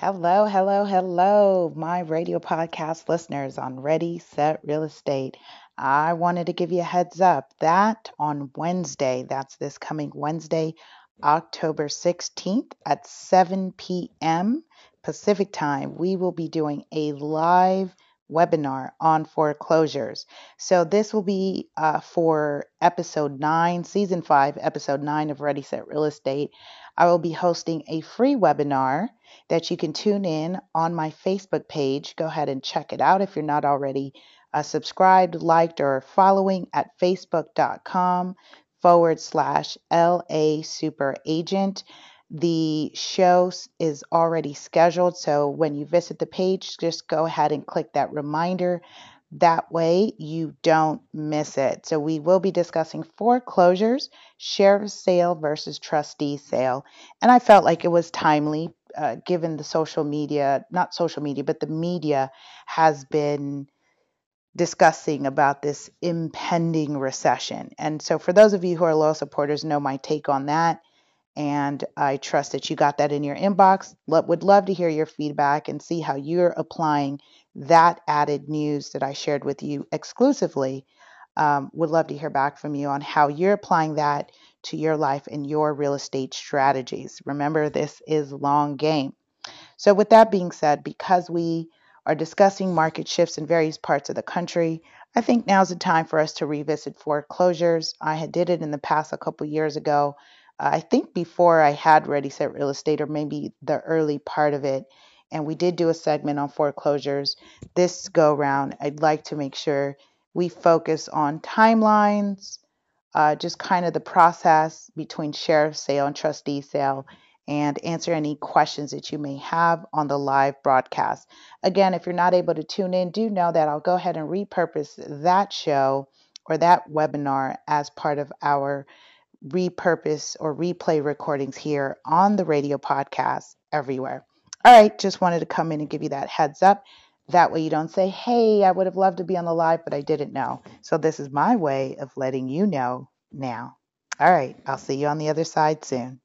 Hello, hello, hello, my radio podcast listeners on Ready, Set, Real Estate. I wanted to give you a heads up that on Wednesday, that's this coming Wednesday, October 16th at 7 p.m. Pacific time, we will be doing a live webinar on foreclosures. So, this will be uh, for episode 9, season 5, episode 9 of Ready Set Real Estate. I will be hosting a free webinar that you can tune in on my Facebook page. Go ahead and check it out if you're not already uh, subscribed, liked, or following at facebook.com forward slash LA Super Agent. The show is already scheduled, so when you visit the page, just go ahead and click that reminder. That way, you don't miss it. So, we will be discussing foreclosures, sheriff sale versus trustee sale. And I felt like it was timely uh, given the social media, not social media, but the media has been discussing about this impending recession. And so, for those of you who are loyal supporters, know my take on that. And I trust that you got that in your inbox. would love to hear your feedback and see how you're applying that added news that I shared with you exclusively. Um, would love to hear back from you on how you're applying that to your life and your real estate strategies. Remember, this is long game. So, with that being said, because we are discussing market shifts in various parts of the country, I think now's the time for us to revisit foreclosures. I had did it in the past a couple years ago. I think before I had Ready Set Real Estate, or maybe the early part of it, and we did do a segment on foreclosures. This go round, I'd like to make sure we focus on timelines, uh, just kind of the process between sheriff sale and trustee sale, and answer any questions that you may have on the live broadcast. Again, if you're not able to tune in, do know that I'll go ahead and repurpose that show or that webinar as part of our repurpose or replay recordings here on the radio podcast everywhere. All right, just wanted to come in and give you that heads up. That way you don't say, hey, I would have loved to be on the live, but I didn't know. So this is my way of letting you know now. All right, I'll see you on the other side soon.